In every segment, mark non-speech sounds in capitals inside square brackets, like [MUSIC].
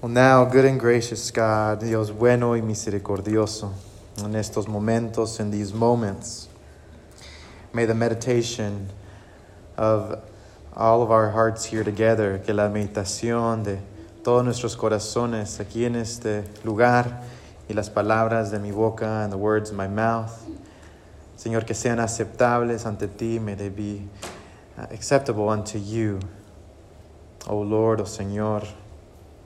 Well, now, good and gracious God, Dios bueno y misericordioso, en estos momentos, in these moments, may the meditation of all of our hearts here together, que la meditación de todos nuestros corazones aquí en este lugar y las palabras de mi boca and the words of my mouth, Señor, que sean aceptables ante ti, may they be uh, acceptable unto you. O Lord, O Señor,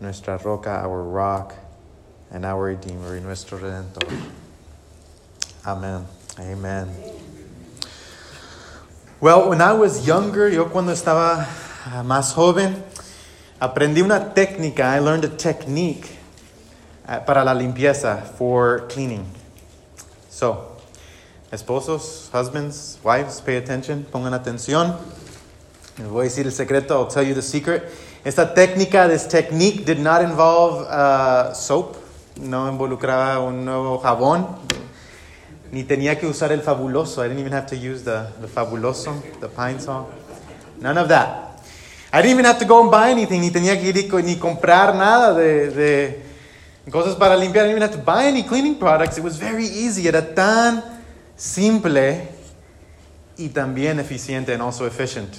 nuestra roca, our rock, and our Redeemer, y nuestro Redentor. Amen. Amen. Well, when I was younger, yo cuando estaba uh, más joven, aprendí una técnica. I learned a technique uh, para la limpieza, for cleaning. So, esposos, husbands, wives, pay attention, pongan atención. Les voy a decir el secreto, I'll tell you the secret. Esta técnica, this technique did not involve uh, soap, no involucraba un nuevo jabón, ni tenía que usar el fabuloso. I didn't even have to use the, the fabuloso, the pine sol. None of that. I didn't even have to go and buy anything, ni tenía que ir ni comprar nada de, de cosas para limpiar. I didn't even have to buy any cleaning products. It was very easy. Era tan simple y también eficiente and also efficient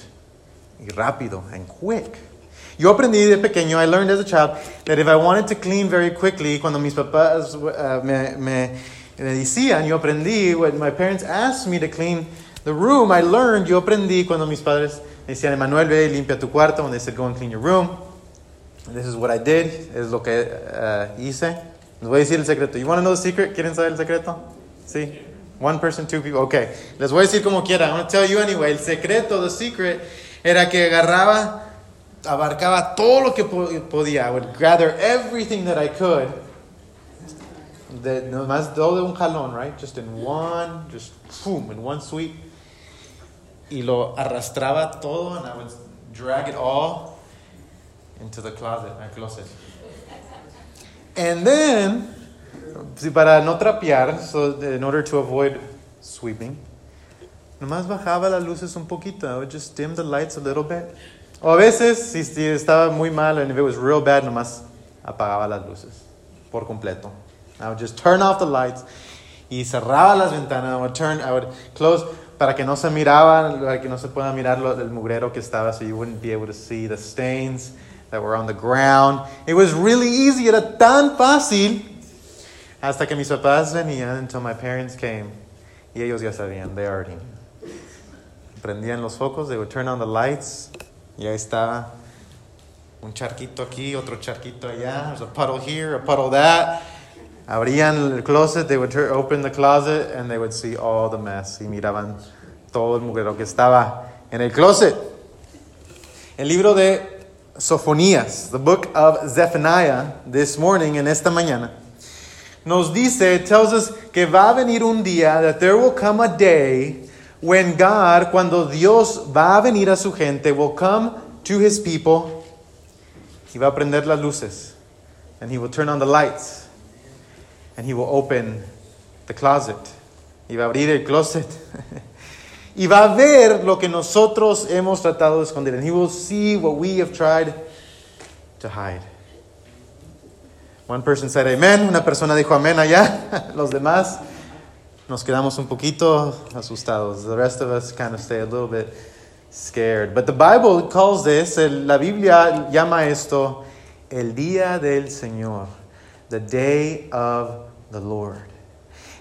y rápido and quick. Yo aprendí de pequeño, I learned as a child, that if I wanted to clean very quickly, cuando mis papás uh, me, me, me decían, yo aprendí, when my parents asked me to clean the room, I learned, yo aprendí cuando mis padres me decían, Emanuel, ve limpia tu cuarto, when they said, go and clean your room. This is what I did, es lo que uh, hice. Les voy a decir el secreto. You want to know the secret? ¿Quieren saber el secreto? Sí. One person, two people. Okay. Les voy a decir como quiera. I'm going to tell you anyway. El secreto, the secret, era que agarraba, abarcaba todo lo que podía. I would gather everything that I could. De, nomás todo de un jalón, right? Just in one, just boom, in one sweep. Y lo arrastraba todo, and I would drag it all into the closet, my closet. And then, para no trapear, so in order to avoid sweeping, nomás bajaba las luces un poquito. I would just dim the lights a little bit. O a veces, si, estaba muy mal and if it was real bad, nomás apagaba las luces por completo. I would just turn off the lights y cerraba las ventanas. I would turn, I would close para que no se miraba, para que no se pueda mirar lo, el mugrero que estaba, so you wouldn't be able to see the stains that were on the ground. It was really easy, era tan fácil. Hasta que mis papás venían, until my parents came. Y ellos ya sabían, they already knew. Prendían los focos, they would turn on the lights. Y ahí estaba un charquito aquí, otro charquito allá. There's a puddle here, a puddle that. Abrían el closet, they would open the closet, and they would see all the mess. Y miraban todo el mugrero que estaba en el closet. El libro de Sofonías, the book of Zephaniah, this morning, en esta mañana, nos dice, tells us que va a venir un día, that there will come a day when God, cuando Dios va a venir a su gente, will come to his people, y va a prender las luces, and he will turn on the lights, and he will open the closet, y va a abrir el closet, [LAUGHS] y va a ver lo que nosotros hemos tratado de esconder, and he will see what we have tried to hide. One person said amen, una persona dijo amén allá, [LAUGHS] los demás nos quedamos un poquito asustados. The rest of us kind of stay a little bit scared. But the Bible calls this, la Biblia llama esto el día del Señor, the day of the Lord.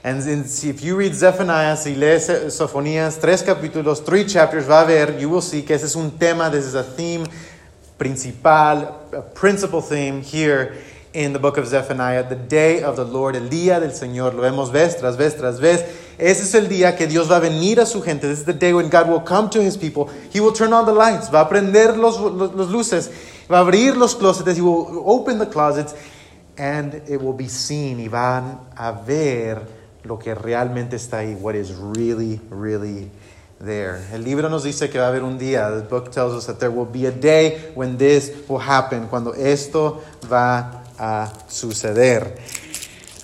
And in- if you read Zephaniah, si lees Sofonías, tres capítulos, three chapters, va a ver, you will see que ese es un tema, this is a theme principal, a principal theme here in the book of Zephaniah, the day of the Lord, el día del Señor. Lo vemos vez tras vez tras vez. Ese es el día que Dios va a venir a su gente. This is the day when God will come to his people. He will turn on the lights, va a prender los, los, los luces, va a abrir los closets, he will open the closets, and it will be seen. Y van a ver lo que realmente está ahí, what is really, really there. El libro nos dice que va a haber un día. The book tells us that there will be a day when this will happen, cuando esto va a suceder.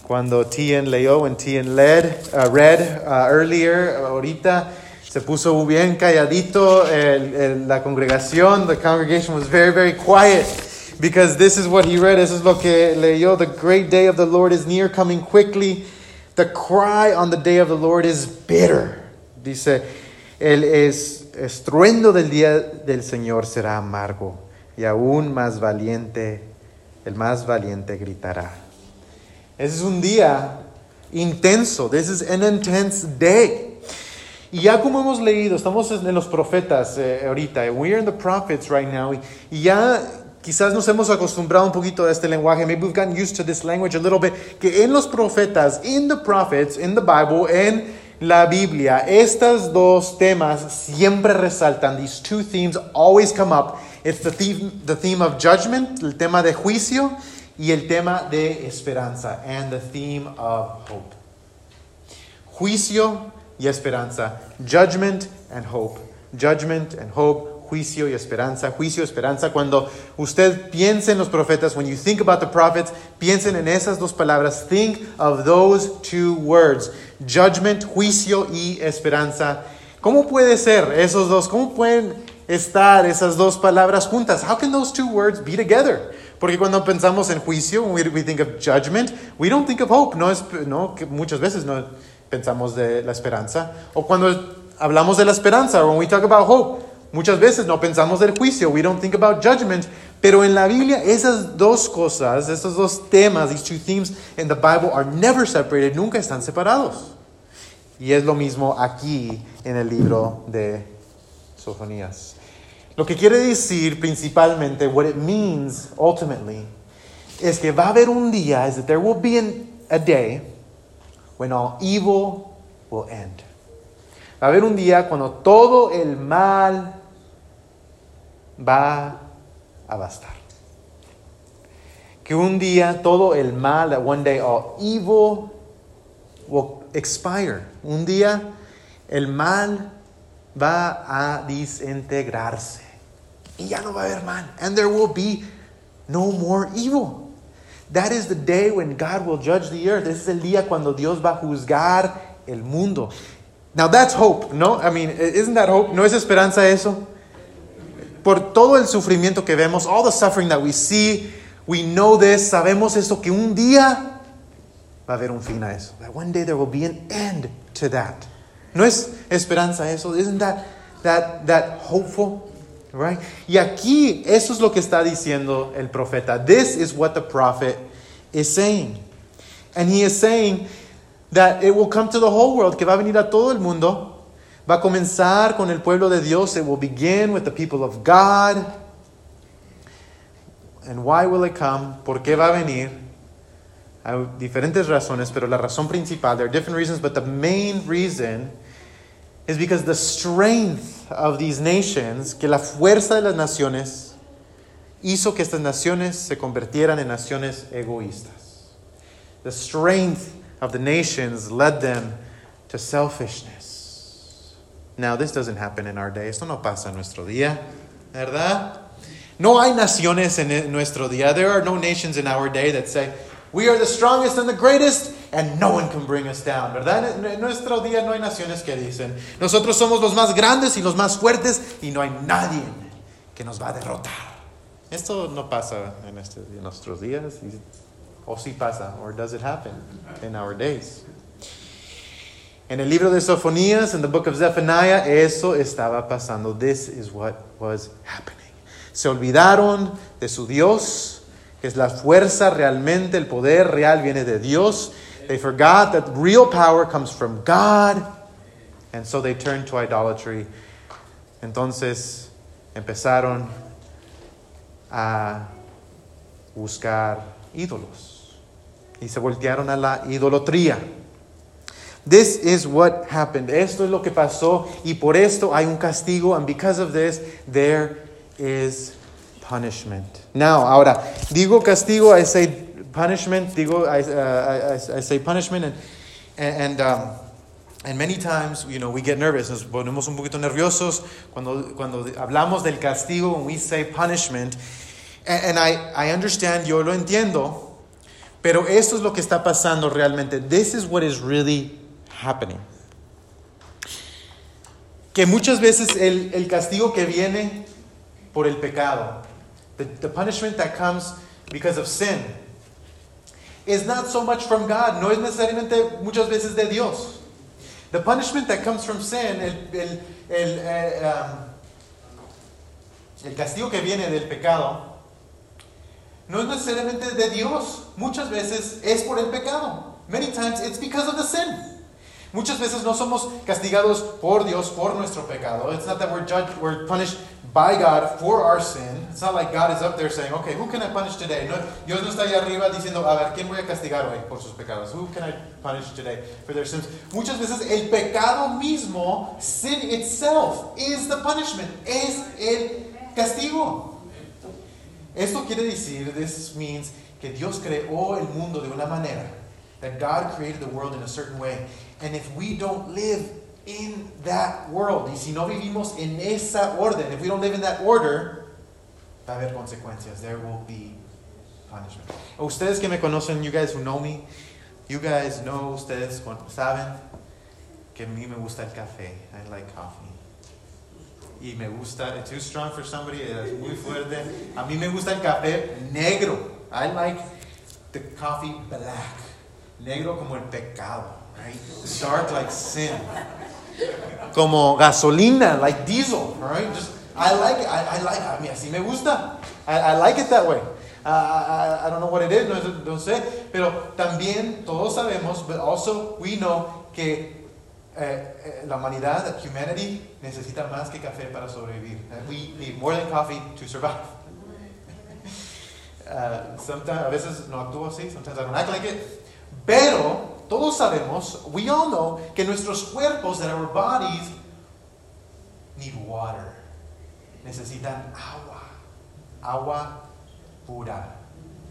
Cuando Tian leyó, when Tian led, uh, read uh, earlier, ahorita se puso bien calladito la congregación. The congregation was very, very quiet because this is what he read. Eso es lo que leyó. The great day of the Lord is near, coming quickly. The cry on the day of the Lord is bitter. Dice, el es, estruendo del día del Señor será amargo y aún más valiente, el más valiente gritará. Ese es un día intenso. This is an intense day. Y ya como hemos leído, estamos en los profetas eh, ahorita. We are in the prophets right now. Y ya quizás nos hemos acostumbrado un poquito a este lenguaje. Maybe we've gotten used to this language a little bit. Que en los profetas, in the prophets, in the Bible, en la Biblia, estos dos temas siempre resaltan. These two themes always come up. It's the theme, the theme of judgment, el tema de juicio, y el tema de esperanza, and the theme of hope. Juicio y esperanza. Judgment and hope. Judgment and hope. Juicio y esperanza. Juicio y esperanza. Cuando usted piense en los profetas, when you think about the prophets, piensen en esas dos palabras. Think of those two words. Judgment, juicio y esperanza. ¿Cómo puede ser esos dos? ¿Cómo pueden estar esas dos palabras juntas? How can those two words be together? Porque cuando pensamos en juicio, when we, think of judgment, we don't think of hope. No es, no, que muchas veces no pensamos de la esperanza. O cuando hablamos de la esperanza, when we talk about hope, muchas veces no pensamos del juicio. We don't think about judgment. Pero en la Biblia, esas dos cosas, esos dos temas, these two themes in the Bible are never separated, nunca están separados. Y es lo mismo aquí en el libro de Sofonías. Lo que quiere decir principalmente, what it means ultimately, es que va a haber un día, is that there will be an, a day when all evil will end. Va a haber un día cuando todo el mal va a bastar. Que un día todo el mal, that one day all evil will expire. Un día el mal va a desintegrarse. Y ya no va a haber mal. And there will be no more evil. That is the day when God will judge the earth. Ese es el día cuando Dios va a juzgar el mundo. Now that's hope, ¿no? I mean, isn't that hope? ¿No es esperanza eso? Por todo el sufrimiento que vemos, all the suffering that we see, we know this, sabemos esto, que un día va a haber un fin a eso. That one day there will be an end to that. ¿No es esperanza eso? Isn't that, that, that hopeful? Right? Y aquí eso es lo que está diciendo el profeta. This is what the prophet is saying. And he is saying that it will come to the whole world, que va a venir a todo el mundo. Va a comenzar con el pueblo de Dios. It will begin with the people of God. And why will it come? ¿Por qué va a venir? Hay diferentes razones, pero la razón principal, there are different reasons, but the main reason is because the strength of these nations, que la fuerza de las naciones hizo que estas naciones se convirtieran en naciones egoístas. The strength of the nations led them to selfishness. Now, this doesn't happen in our day. Esto no pasa en nuestro día, ¿verdad? No hay naciones en nuestro día. There are no nations in our day that say, we are the strongest and the greatest, and no one can bring us down, ¿verdad? En nuestro día no hay naciones que dicen, nosotros somos los más grandes y los más fuertes, y no hay nadie que nos va a derrotar. Esto no pasa en, este, en nuestros días, o sí pasa, or does it happen in our days? En el libro de Sofonías, in the book of Zephaniah, eso estaba pasando. This is what was happening. Se olvidaron de su Dios, que es la fuerza realmente, el poder real viene de Dios. They forgot that real power comes from God, and so they turned to idolatry. Entonces empezaron a buscar ídolos y se voltearon a la idolatría. This is what happened. Esto es lo que pasó y por esto hay un castigo and because of this there is punishment. Now, ahora, digo castigo, I say punishment, digo, I, uh, I, I say punishment, and, and, um, and many times, you know, we get nervous, nos ponemos un poquito nerviosos cuando, cuando hablamos del castigo, when we say punishment, and, and I, I understand, yo lo entiendo, pero esto es lo que está pasando realmente. This is what is really happening. Que muchas veces el, el castigo que viene por el pecado the, the punishment that comes because of sin, is not so much from God, no es necesariamente muchas veces de Dios. The punishment that comes from sin, el, el, el, eh, um, el castigo que viene del pecado, no es necesariamente de Dios. Muchas veces es por el pecado. Many times it's because of the sin. Muchas veces no somos castigados por Dios por nuestro pecado. It's not that we're judged, we're punished by God for our sin. It's not like God is up there saying, okay, who can I punish today? No, Dios no está allá arriba diciendo, a ver, ¿quién voy a castigar hoy por sus pecados? Who can I punish today for their sins? Muchas veces el pecado mismo, sin itself, is the punishment, es el castigo. Esto quiere decir, this means que Dios creó el mundo de una manera. That God created the world in a certain way. And if we don't live in that world, y si no vivimos en esa orden, if we don't live in that order, va a haber consecuencias. There will be punishment. Ustedes que me conocen, you guys who know me, you guys know, ustedes saben que a mí me gusta el café. I like coffee. Y me gusta, it's too strong for somebody, es muy fuerte. A mí me gusta el café negro. I like the coffee black. Negro como el pecado, right? Dark like sin. Como gasolina, like diesel, right? Just, I like it. I, I like I mean, así me gusta. I, I like it that way. I, I, don't know what it is, no, no sé. Pero también todos sabemos, but also we know que eh, la humanidad, that humanity, necesita más que café para sobrevivir. Uh, we need more than coffee to survive. [LAUGHS] Uh, sometimes, a veces no actúo así, sometimes I don't act like it. Pero todos sabemos, we all know, que nuestros cuerpos, that our bodies need water. Necesitan agua. Agua pura.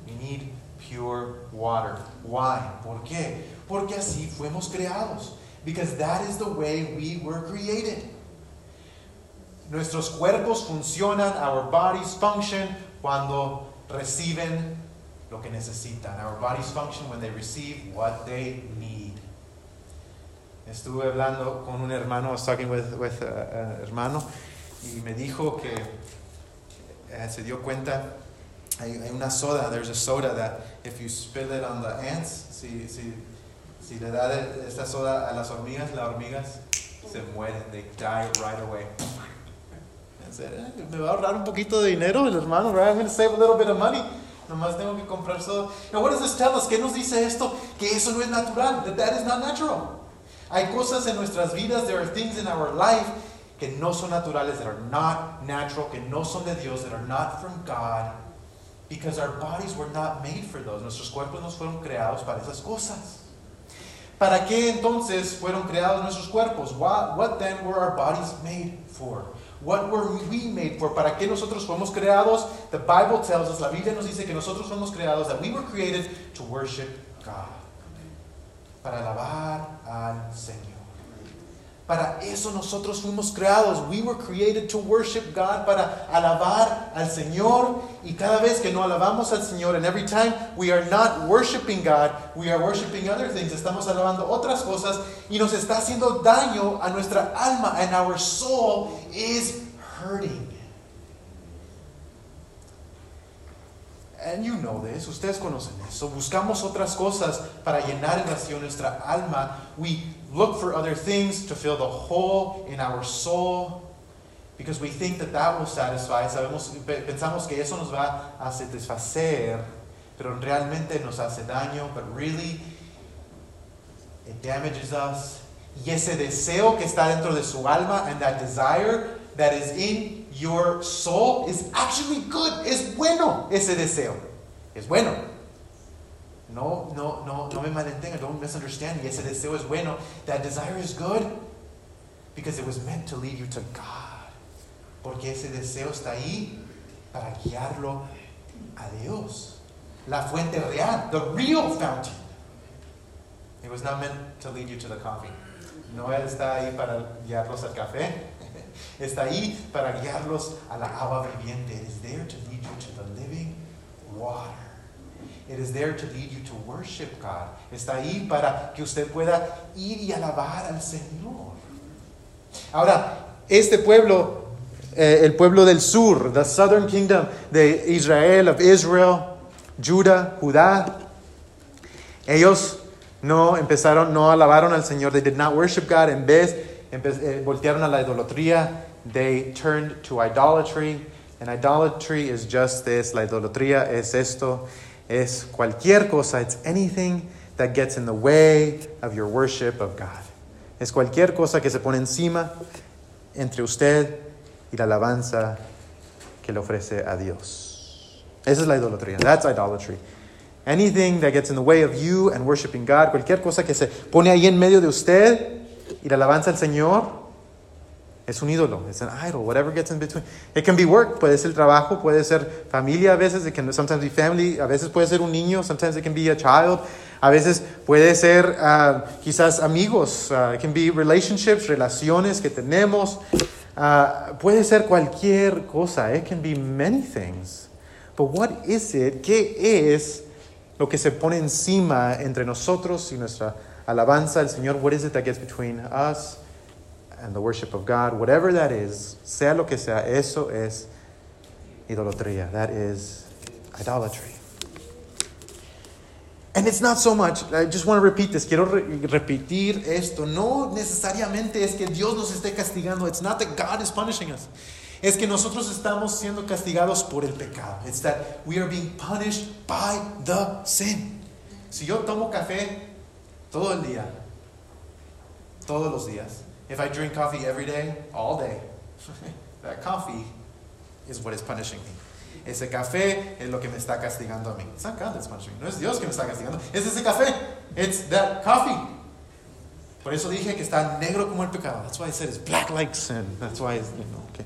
We need pure water. Why? ¿Por qué? Porque así fuimos creados. Because that is the way we were created. Nuestros cuerpos funcionan, our bodies function cuando reciben lo que necesitan. Our bodies function when they receive what they need. Estuve hablando con un hermano, I was talking with, with a, a hermano, y me dijo que eh, se dio cuenta, hay, hay, una soda, there's a soda that if you spill it on the ants, si, si, si le da esta soda a las hormigas, las hormigas se mueren, they die right away. Eh, me va a ahorrar un poquito de dinero el hermano, right? I'm going to save a little bit of money. Nomás tengo que comprar soda. Now, what does this tell us? ¿Qué nos dice esto? Que eso no es natural. That that is not natural. Hay cosas en nuestras vidas, there are things in our life que no son naturales, that are not natural, que no son de Dios, that are not from God, because our bodies were not made for those. Nuestros cuerpos no fueron creados para esas cosas. ¿Para qué entonces fueron creados nuestros cuerpos? What, then were our bodies made for? What were we made for? ¿Para qué nosotros fuimos creados? The Bible tells us, la Biblia nos dice que nosotros fuimos creados, that we were created to worship God. Para alabar al Señor. Para eso nosotros fuimos creados. We were created to worship God, para alabar al Señor. Y cada vez que no alabamos al Señor, and every time we are not worshiping God, we are worshiping other things. Estamos alabando otras cosas y nos está haciendo daño a nuestra alma, and our soul is hurting. And you know this, ustedes conocen eso. Buscamos otras cosas para llenar vacío nuestra alma. We look for other things to fill the hole in our soul because we think that that will satisfy. Sabemos, pensamos que eso nos va a satisfacer, pero realmente nos hace daño. But really, it damages us. Y ese deseo que está dentro de su alma and that desire that is in your soul is actually good. Es bueno ese deseo. Es bueno. No, no, no, no me malentenga. Don't misunderstand me. Ese deseo es bueno. That desire is good because it was meant to lead you to God. Porque ese deseo está ahí para guiarlo a Dios. La fuente real, the real fountain. It was not meant to lead you to the coffee. No él está ahí para guiarlos al café. [LAUGHS] Está ahí para guiarlos a la agua viviente. It is there to lead you to the living water. It is there to lead you to worship God. Está ahí para que usted pueda ir y alabar al Señor. Ahora, este pueblo eh, el pueblo del sur, the southern kingdom de Israel, of Israel, Judah, Judá, ellos no empezaron, no alabaron al Señor. They did not worship God. En vez, eh, voltearon a la idolatría. They turned to idolatry. And idolatry is just this. La idolatría es esto. Es cualquier cosa. It's anything that gets in the way of your worship of God. Es cualquier cosa que se pone encima entre usted y la alabanza que le ofrece a Dios. Esa es la idolatría. That's idolatry. Anything that gets in the way of you and worshiping God, cualquier cosa que se pone ahí en medio de usted y la alabanza al Señor, es un ídolo. It's an idol. Whatever gets in between. It can be work. Puede ser trabajo. Puede ser familia a veces. It can sometimes be family. A veces puede ser un niño. Sometimes it can be a child. A veces puede ser ah, quizás amigos. Ah, it can be relationships, relaciones que tenemos. Ah, puede ser cualquier cosa. It can be many things. But what is it? ¿Qué es lo que se pone encima entre nosotros y nuestra alabanza al Señor? What is it that gets between us and the worship of God? Whatever that is, sea lo que sea, eso es idolatría. That is idolatry. And it's not so much, I just want to repeat this, quiero re- repetir esto. No necesariamente es que Dios nos esté castigando. It's not that God is punishing us. Es que nosotros estamos siendo castigados por el pecado. It's that we are being punished by the sin. Si yo tomo café todo el día, todos los días, if I drink coffee every day, all day, [LAUGHS] that coffee is what is punishing me. Ese café es lo que me está castigando a mí. It's not God that's punishing me. No es Dios que me está castigando. Es ese café. It's that coffee. Por eso dije que está negro como el pecado. That's why I said it's black like sin. That's why it's, you know, okay.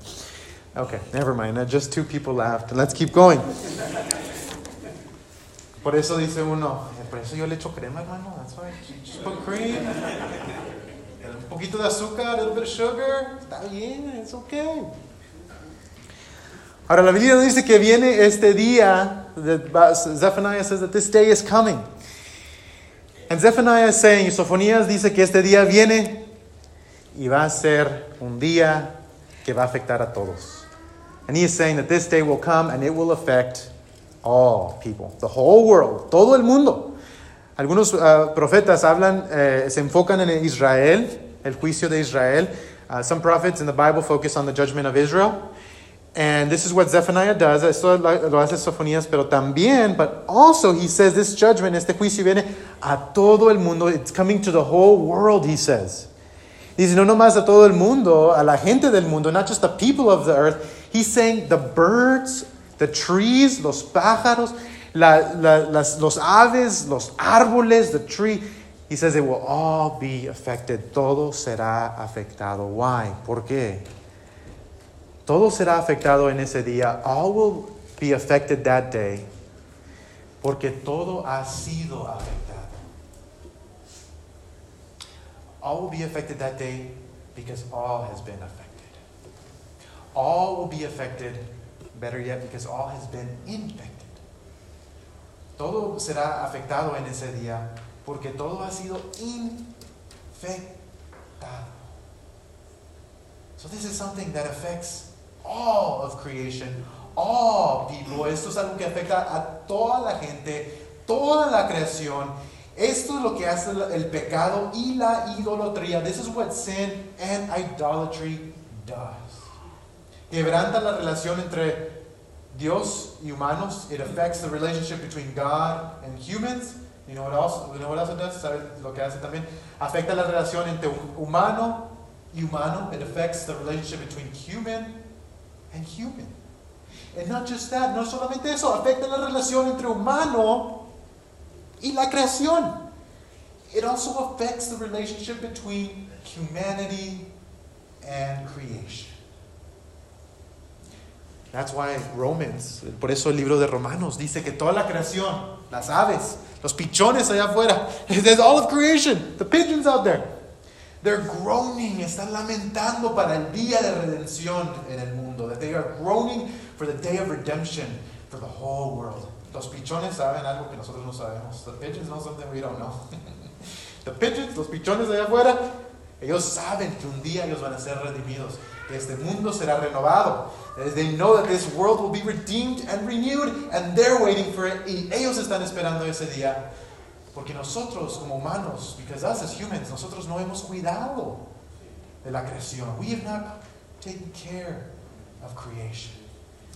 Okay, never mind. Just two people laughed. Let's keep going. Por eso dice uno, "Eh, por eso yo le echo crema, hermano. That's why you just put cream. Poquito de azúcar, a little bit of sugar. Está bien, it's okay. Ahora la Biblia dice que viene este día. Zephaniah says that this day is coming. And Zephaniah is saying, y Sofonías dice que este día viene y va a ser un día que va a afectar a todos. And he is saying that this day will come and it will affect all people, the whole world, todo el mundo. Algunos uh, profetas hablan, eh, se enfocan en Israel, el juicio de Israel. Uh, some prophets in the Bible focus on the judgment of Israel. And this is what Zephaniah does. Esto lo hace Sofonías, pero también, but also he says this judgment, este juicio viene a todo el mundo. It's coming to the whole world, he says. Dice, no nomás a todo el mundo, a la gente del mundo, not just the people of the earth. He's saying the birds, the trees, los pájaros, la, la, las, los aves, los árboles, the tree. He says it will all be affected. Todo será afectado. Why? ¿Por qué? Todo será afectado en ese día. All will be affected that day. Porque todo ha sido afectado. All will be affected that day because all has been affected. All will be affected, better yet, because all has been infected. Todo será afectado en ese día porque todo ha sido infectado. So this is something that affects all of creation, all people. Esto es algo que afecta a toda la gente, toda la creación. Esto es lo que hace el pecado y la idolatría. This is what sin and idolatry does. Quebranta la relación entre Dios y humanos. It affects the relationship between God and humans. It does? ¿Sabes lo que hace también? Afecta la relación entre humano y humano. It affects the relationship between human and human. And not just that, no solamente eso, afecta la relación entre humano y la creación. It also affects the relationship between humanity and creation. That's why Romans, por eso el libro de Romanos dice que toda la creación, las aves, los pichones allá afuera, [LAUGHS] there's all of creation, the pigeons out there, they're groaning, están lamentando para el día de redención en el mundo, that they are groaning for the day of redemption for the whole world. Los pichones saben algo que nosotros no sabemos. The pigeons know something we don't know. [LAUGHS] the pigeons, los pichones allá afuera, Ellos saben que un día ellos van a ser redimidos, este mundo será renovado. They know that this world will be redeemed and renewed, and they're waiting for it. Y ellos están esperando ese día. Porque nosotros como humanos, because us as humans, nosotros no hemos cuidado de la creación. We have not taken care of creation.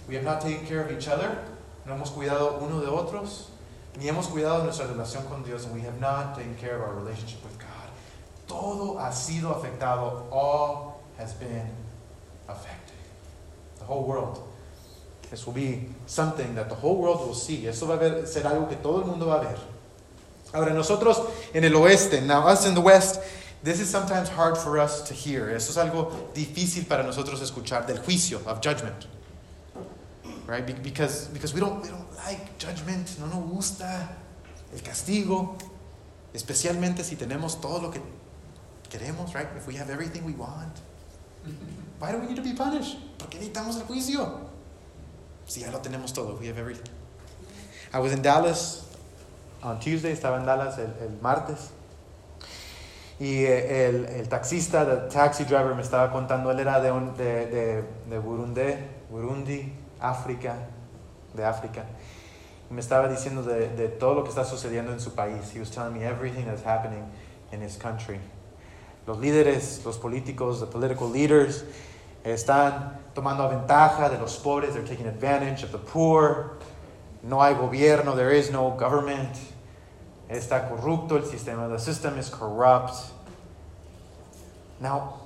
We have not taken care of each other. No hemos cuidado uno de otros. Ni hemos cuidado nuestra relación con Dios. And we have not taken care of our relationship with God. Todo ha sido afectado. All has been affected. The whole world. This will be something that the whole world will see. Eso va a ser algo que todo el mundo va a ver. Ahora, nosotros en el oeste, now us in the west, this is sometimes hard for us to hear. Eso es algo difícil para nosotros escuchar del juicio, of judgment. Right? Because, because we, don't, we don't like judgment, no nos gusta el castigo, especialmente si tenemos todo lo que queremos, right? If we have everything we want. Why do we need to be punished? ¿Por qué necesitamos el juicio? Si ya lo tenemos todo, we have everything. I was in Dallas on Tuesday, estaba en Dallas el, el martes. Y eh, el, el, taxista, el taxi driver me estaba contando, él era de, un, de, de, de Burundi, Burundi, África, de África. Y me estaba diciendo de, de, todo lo que está sucediendo en su país. He was telling me everything that's happening in his country. Los líderes, los políticos, the political leaders, eh, están tomando ventaja de los pobres. They're taking advantage of the poor. No hay gobierno. There is no government. Está corrupto el sistema. The system is corrupt. Now,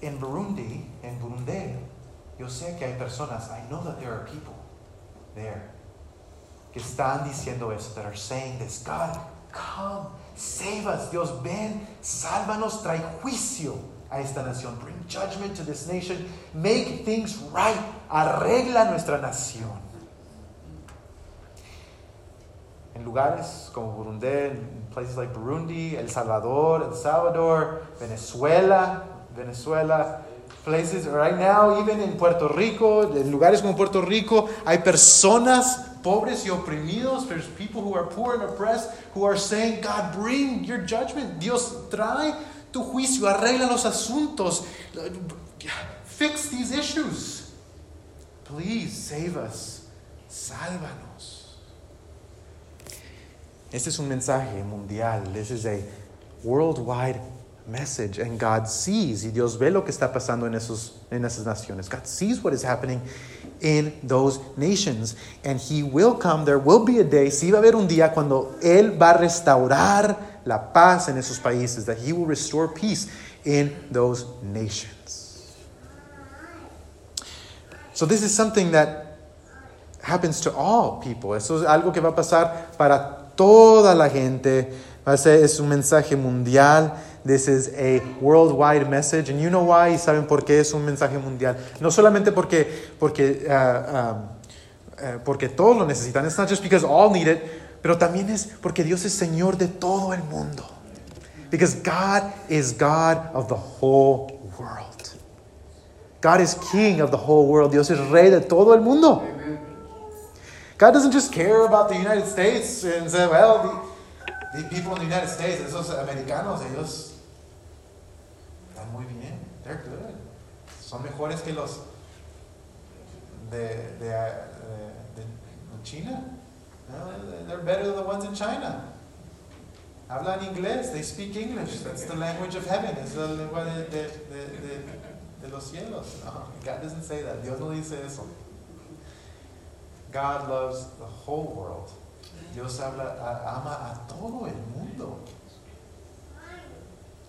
in Burundi, en Burundi, yo sé que hay personas, I know that there are people there que están diciendo eso, that are saying this. God, come, save us. Dios, ven, sálvanos, trae juicio a esta nación. Bring judgment to this nation. Make things right. Arregla nuestra nación. En lugares como Burundi, in places like Burundi, El Salvador, El Salvador, Venezuela, Venezuela, places right now, even in Puerto Rico, en lugares como Puerto Rico, hay personas pobres y oprimidos. There's people who are poor and oppressed who are saying, God, bring your judgment. Dios, trae tu juicio, arregla los asuntos, fix these issues. Please save us, sálvanos. Este es un mensaje mundial. This is a worldwide message. And God sees, y Dios ve lo que está pasando en, esos, en esas naciones. God sees what is happening in those nations. And He will come, there will be a day, sí va a haber un día cuando Él va a restaurar la paz en esos países, that He will restore peace in those nations. So this is something that happens to all people. Eso es algo que va a pasar para toda la gente. Va a ser, Es un mensaje mundial. This is a worldwide message. And you know why? ¿Y saben por qué es un mensaje mundial? No solamente porque, porque, uh, um, uh, porque todos lo necesitan. It's not just because all need it. Pero también es porque Dios es Señor de todo el mundo. Because God is God of the whole world. God is King of the whole world. Dios es Rey de todo el mundo. God doesn't just care about the United States and say, well, the, the people in the United States, esos americanos, ellos están muy bien. They're good. Son mejores que los de, de, de, de China. They're better than the ones in China. Hablan inglés. They speak English. That's the language of heaven. Es la lengua de, de, de, de los cielos. No, God doesn't say that. Dios no dice eso. God loves the whole world. Dios habla, ama a todo el mundo.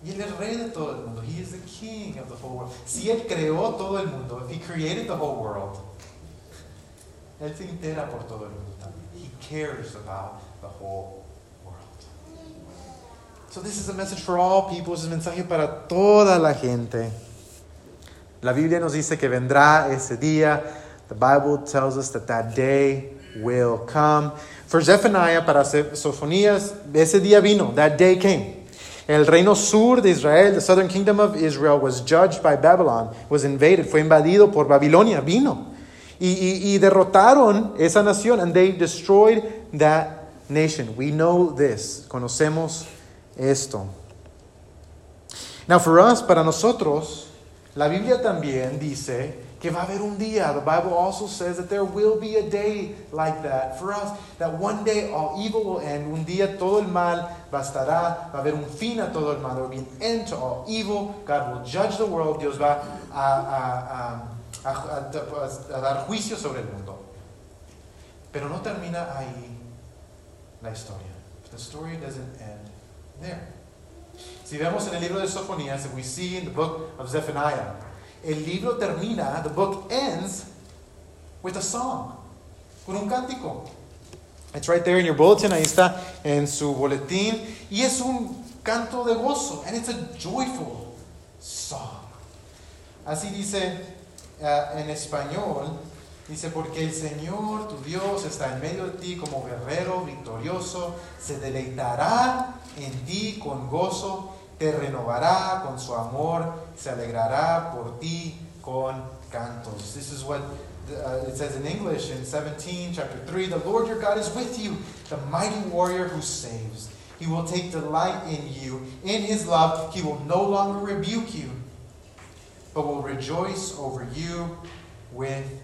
Y Él es rey de todo el mundo. He is the king of the whole world. Si Él creó todo el mundo, if He created the whole world, Él se entera por todo el mundo también. He cares about the whole world. So this is a message for all people. Es un mensaje para toda la gente. La Biblia nos dice que vendrá ese día. The Bible tells us that that day will come. For Zephaniah, para Sofonías, ese día vino. That day came. El reino sur de Israel, the southern kingdom of Israel, was judged by Babylon, was invaded, fue invadido por Babilonia, vino. Y, y, y derrotaron esa nación, and they destroyed that nation. We know this, conocemos esto. Now for us, para nosotros, la Biblia también dice que va a haber un día. The Bible also says that there will be a day like that for us. That one day all evil will end. Un día todo el mal bastará. Va a haber un fin a todo el mal. There will be an end to all evil. God will judge the world. Dios va a, a, a, a dar juicio sobre el mundo. Pero no termina ahí la historia. The story doesn't end there. Si vemos en el libro de Sofonías, if we see in the book of Zephaniah, el libro termina, the book ends with a song, con un cántico. It's right there in your bulletin, ahí está en su boletín, y es un canto de gozo, and it's a joyful song. Así dice uh, en español, dice, porque el Señor tu Dios está en medio de ti como guerrero victorioso, se deleitará en ti con gozo te renovará con su amor, se alegrará por ti con cantos. This is what uh, it says in English in 17, chapter 3 The Lord your God is with you, the mighty warrior who saves. He will take delight in you. In his love, he will no longer rebuke you, but will rejoice over you with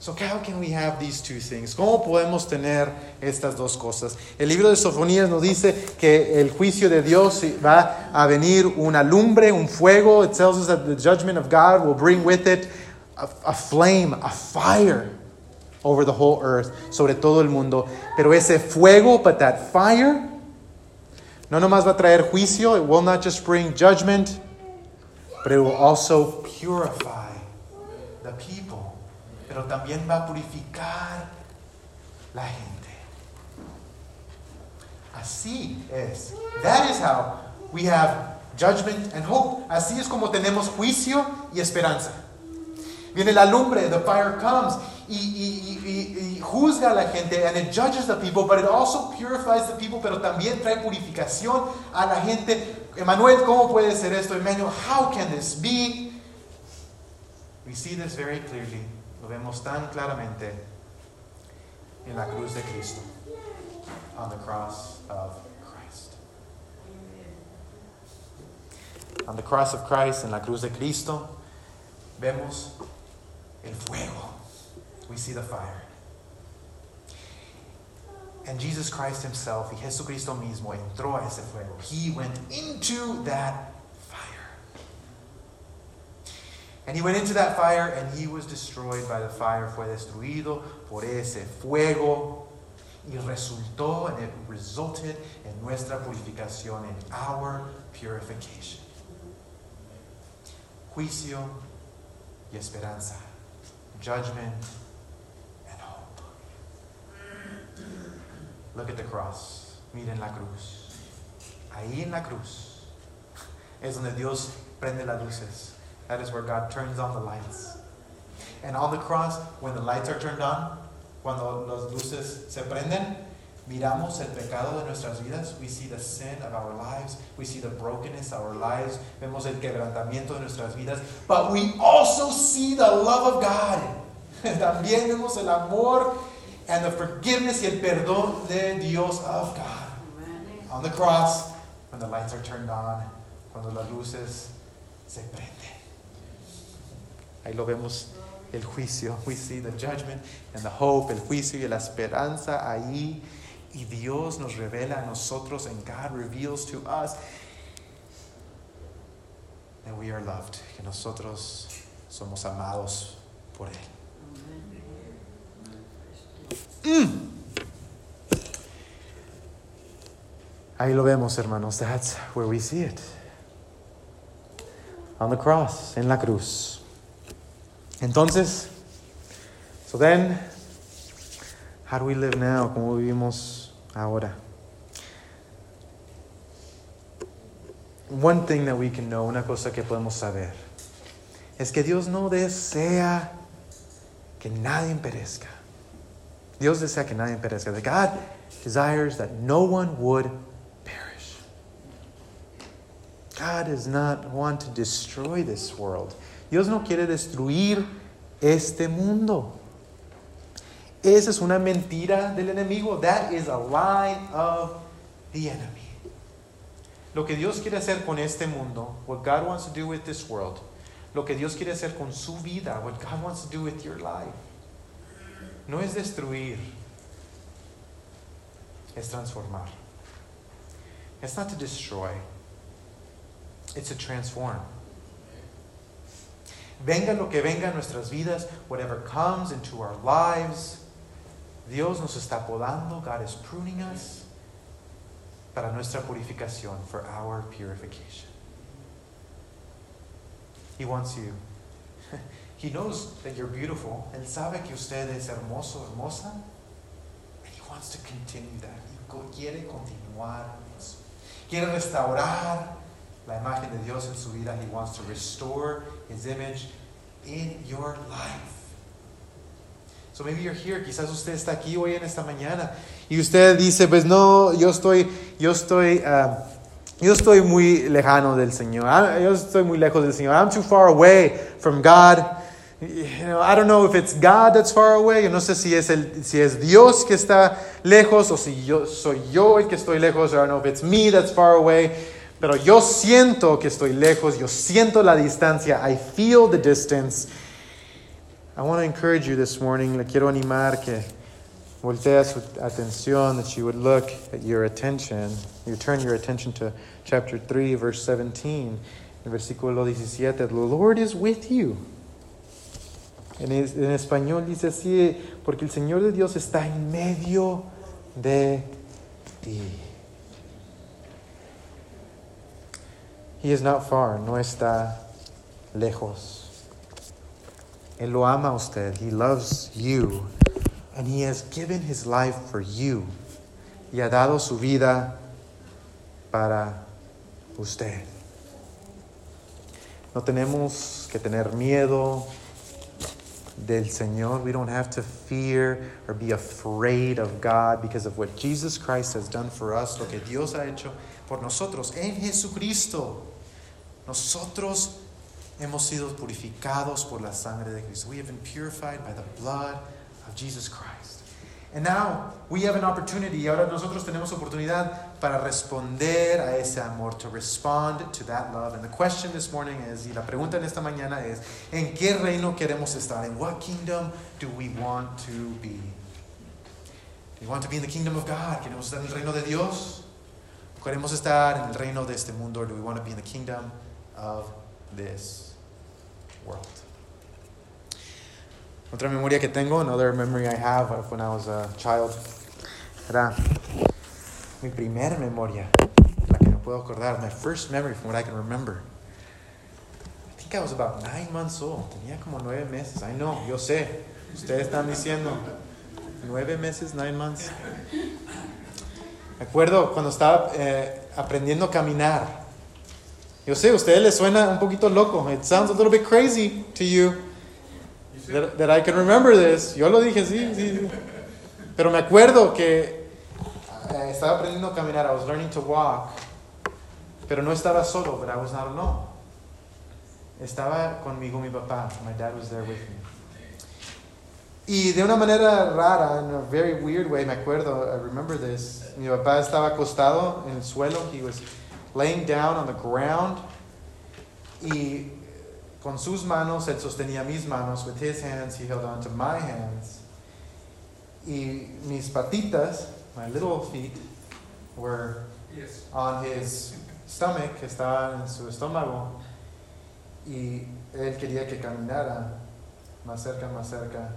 So how can we have these two things? ¿Cómo podemos tener estas dos cosas? El libro de Sofonías nos dice que el juicio de Dios va a venir una lumbre, un fuego. It tells us that the judgment of God will bring with it a, a flame, a fire over the whole earth, sobre todo el mundo. Pero ese fuego, but that fire, no nomás va a traer juicio, it will not just bring judgment, but it will also purify pero también va a purificar la gente. Así es. That is how we have judgment and hope. Así es como tenemos juicio y esperanza. Viene la lumbre, the fire comes, y, y, y, y, juzga a la gente, and it judges the people, but it also purifies the people, pero también trae purificación a la gente. Emmanuel, ¿cómo puede ser esto? Emmanuel, how can this be? We see this very clearly lo vemos tan claramente en la cruz de Cristo, on the cross of Christ. On the cross of Christ, en la cruz de Cristo, vemos el fuego. We see the fire. And Jesus Christ himself, y Jesucristo mismo, entró a ese fuego. He went into that And he went into that fire and he was destroyed by the fire. Fue destruido por ese fuego. Y resultó, and it resulted in nuestra purificación, in our purification. Juicio y esperanza. Judgment and hope. Look at the cross. Miren la cruz. Ahí en la cruz es donde Dios prende las luces. That is where God turns on the lights. And on the cross, when the lights are turned on, cuando las luces se prenden, miramos el pecado de nuestras vidas. We see the sin of our lives. We see the brokenness of our lives. Vemos el quebrantamiento de nuestras vidas. But we also see the love of God. [LAUGHS] También vemos el amor and the forgiveness y el perdón de Dios of God. On the cross, when the lights are turned on, cuando las luces se prenden. Ahí lo vemos el juicio. We see the judgment and the hope, el juicio y la esperanza ahí. Y Dios nos revela a nosotros, and God reveals to us that we are loved, que nosotros somos amados por Él. Mm. Ahí lo vemos, hermanos. That's where we see it. On the cross, en la cruz. Entonces, so then, how do we live now? ¿Cómo vivimos ahora? One thing that we can know, una cosa que podemos saber, es que Dios no desea que nadie perezca. Dios desea que nadie perezca. That God desires that no one would perish. God does not want to destroy this world. Dios no quiere destruir este mundo. Esa es una mentira del enemigo. That is a lie of the enemy. Lo que Dios quiere hacer con este mundo, what God wants to do with this world, lo que Dios quiere hacer con su vida, what God wants to do with your life, no es destruir, es transformar. It's not to destroy, it's to transform. Venga lo que venga en nuestras vidas, whatever comes into our lives, Dios nos está podando, God is pruning us para nuestra purificación, for our purification. He wants you. [LAUGHS] He knows that you're beautiful. Él sabe que usted es hermoso, hermosa. And he wants to continue that. Y quiere continuar eso. Quiere restaurar la imagen de Dios en su vida. He wants to restore his image in your life. So maybe you're here, quizás usted está aquí hoy en esta mañana y usted dice, pues no, yo estoy, yo estoy, uh, yo estoy muy lejano del Señor. I, yo estoy muy lejos del Señor. I'm too far away from God. You know, I don't know if it's God that's far away. Yo no sé si es, el, si es Dios que está lejos o si yo, soy yo el que estoy lejos. I don't know if it's me that's far away. Pero yo siento que estoy lejos. Yo siento la distancia. I feel the distance. I want to encourage you this morning. Le quiero animar que voltea su atención, that you would look at your attention. You turn your attention to chapter 3, verse 17. El versículo 17. The Lord is with you. En, es, en español dice así, porque el Señor de Dios está en medio de ti. He is not far, no está lejos. Él lo ama a usted. He loves you. And He has given His life for you. Y ha dado su vida para usted. No tenemos que tener miedo del Señor. We don't have to fear or be afraid of God because of what Jesus Christ has done for us, lo que Dios ha hecho por nosotros en Jesucristo. Nosotros hemos sido purificados por la sangre de Cristo. We have been purified by the blood of Jesus Christ. And now we have an opportunity, ahora nosotros tenemos oportunidad para responder a ese amor, to respond to that love. And the question this morning is, y la pregunta en esta mañana es, ¿en qué reino queremos estar? In what kingdom do we want to be? Do we want to be in the kingdom of God? ¿Queremos estar en el reino de Dios? ¿O queremos estar en el reino de este mundo? Do we want to be in the kingdom of this world? Otra memoria que tengo, another memory I have of when I was a child, era mi primera memoria, la que me puedo acordar, my first memory from what I can remember. I think I was about nine months old, tenía como nueve meses, I know, yo sé, ustedes están diciendo, nueve meses, nine months. Me acuerdo cuando estaba eh, aprendiendo a caminar. Yo sé, a ustedes les suena un poquito loco. It sounds a little bit crazy to you that, I can remember this. Yo lo dije, sí, sí. sí. Pero me acuerdo que eh, estaba aprendiendo a caminar. I was learning to walk. Pero no estaba solo, but I was not alone. Estaba conmigo mi papá. My dad was there with me. Y de una manera rara, in a very weird way, me acuerdo, I remember this. Mi papá estaba acostado en el suelo. He was laying down on the ground. Y con sus manos, él sostenía mis manos. With his hands, he held on to my hands. Y mis patitas, my little feet, were Yes. on his stomach, que estaba en su estómago. Y él quería que caminara más cerca, más cerca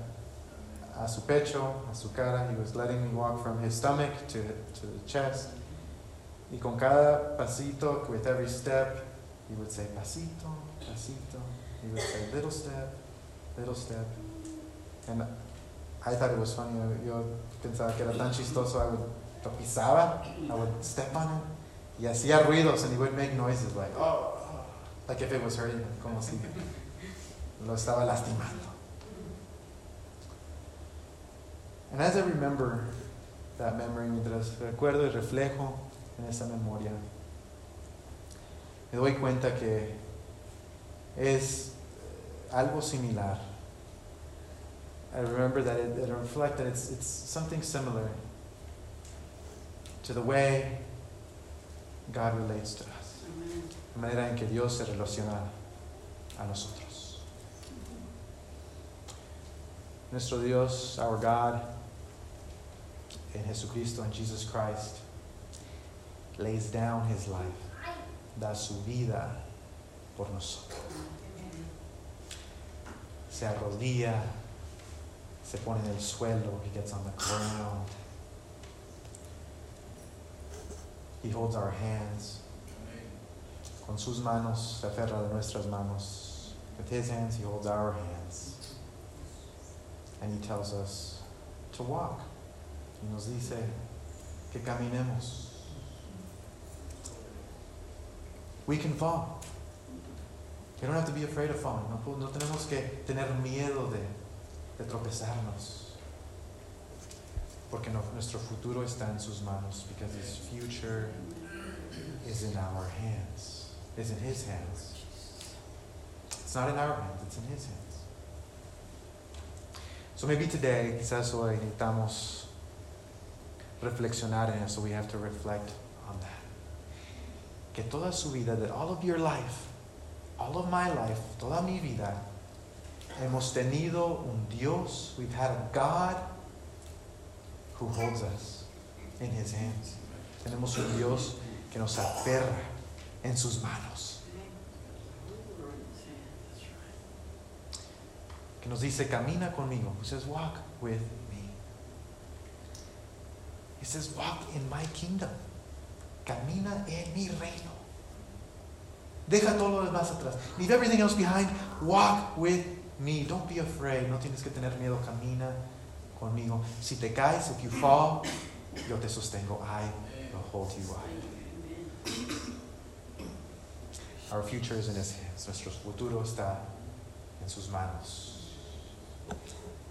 a su pecho, a su cara. He was letting me walk from his stomach to, to the chest. Y con cada pasito, with every step, he would say, pasito, pasito. He would say, little step, little step. And I thought it was funny. Yo pensaba que era tan chistoso. I would, lo pisaba, I would step on it. Y hacía ruidos, and he would make noises like, oh, like if it was hurting como si lo estaba lastimando. And as I remember that memory, mientras recuerdo y reflejo en esa memoria, me doy cuenta que es algo similar. I remember that it, it reflect that it's, it's something similar to the way God relates to us. La manera en que Dios se relaciona a nosotros. Nuestro Dios, our God, en Jesucristo, en Jesus Christ, lays down his life, da su vida por nosotros. Se arrodilla, se pone en el suelo, he gets on the ground. He holds our hands. Con sus manos se aferra de nuestras manos. With his hands, he holds our hands. And he tells us to walk. Y nos dice que caminemos. We can fall. You don't have to be afraid of falling. No, no tenemos que tener miedo de, de tropezarnos. Porque no, nuestro futuro está en sus manos. Because his future is in our hands. Is in his hands. It's not in our hands, it's in his hands. So maybe today, quizás hoy necesitamos reflexionar en eso. We have to reflect on that. Que toda su vida, that all of your life, all of my life, toda mi vida, hemos tenido un Dios, we've had a God who holds us in his hands. Tenemos un Dios que nos aferra en sus manos. Que nos dice, camina conmigo. He says, walk with. He says, walk in my kingdom. Camina en mi reino. Deja todo lo demás atrás. Leave everything else behind. Walk with me. Don't be afraid. No tienes que tener miedo. Camina conmigo. Si te caes, if you fall, yo te sostengo. I will hold you up. Our future is in His hands. Nuestro futuro está en sus manos.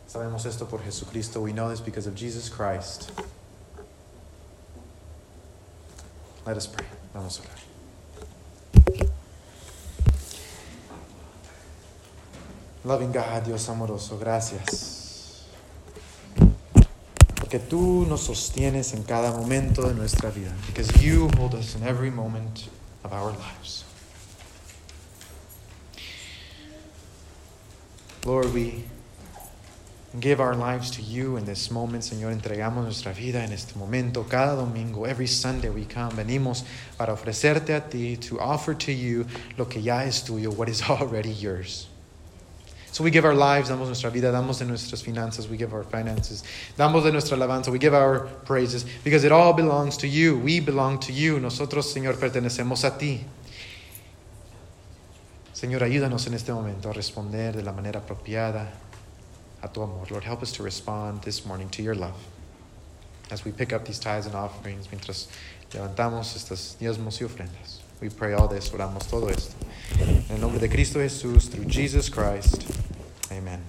Sabemos esto por Jesucristo. We know this because of Jesus Christ. Let us pray. Vamos a orar. Loving God, Dios amoroso, gracias. Porque tú nos sostienes en cada momento de nuestra vida. Because you hold us in every moment of our lives. Lord, we give our lives to you in this moment, Señor. Entregamos nuestra vida en este momento. Cada domingo, every Sunday we come, venimos para ofrecerte a ti, to offer to you lo que ya es tuyo, what is [LAUGHS] already yours. So we give our lives, damos nuestra vida, damos de nuestras finanzas, we give our finances, damos de nuestra alabanza, we give our praises, because it all belongs to you. We belong to you. Nosotros, Señor, pertenecemos a ti. Señor, ayúdanos en este momento a responder de la manera apropiada a tu amor. Lord, help us to respond this morning to your love. As we pick up these tithes and offerings, mientras levantamos estas diezmos y ofrendas. We pray all this, oramos todo esto. En el nombre de Cristo Jesús, through Jesus Christ. Amen.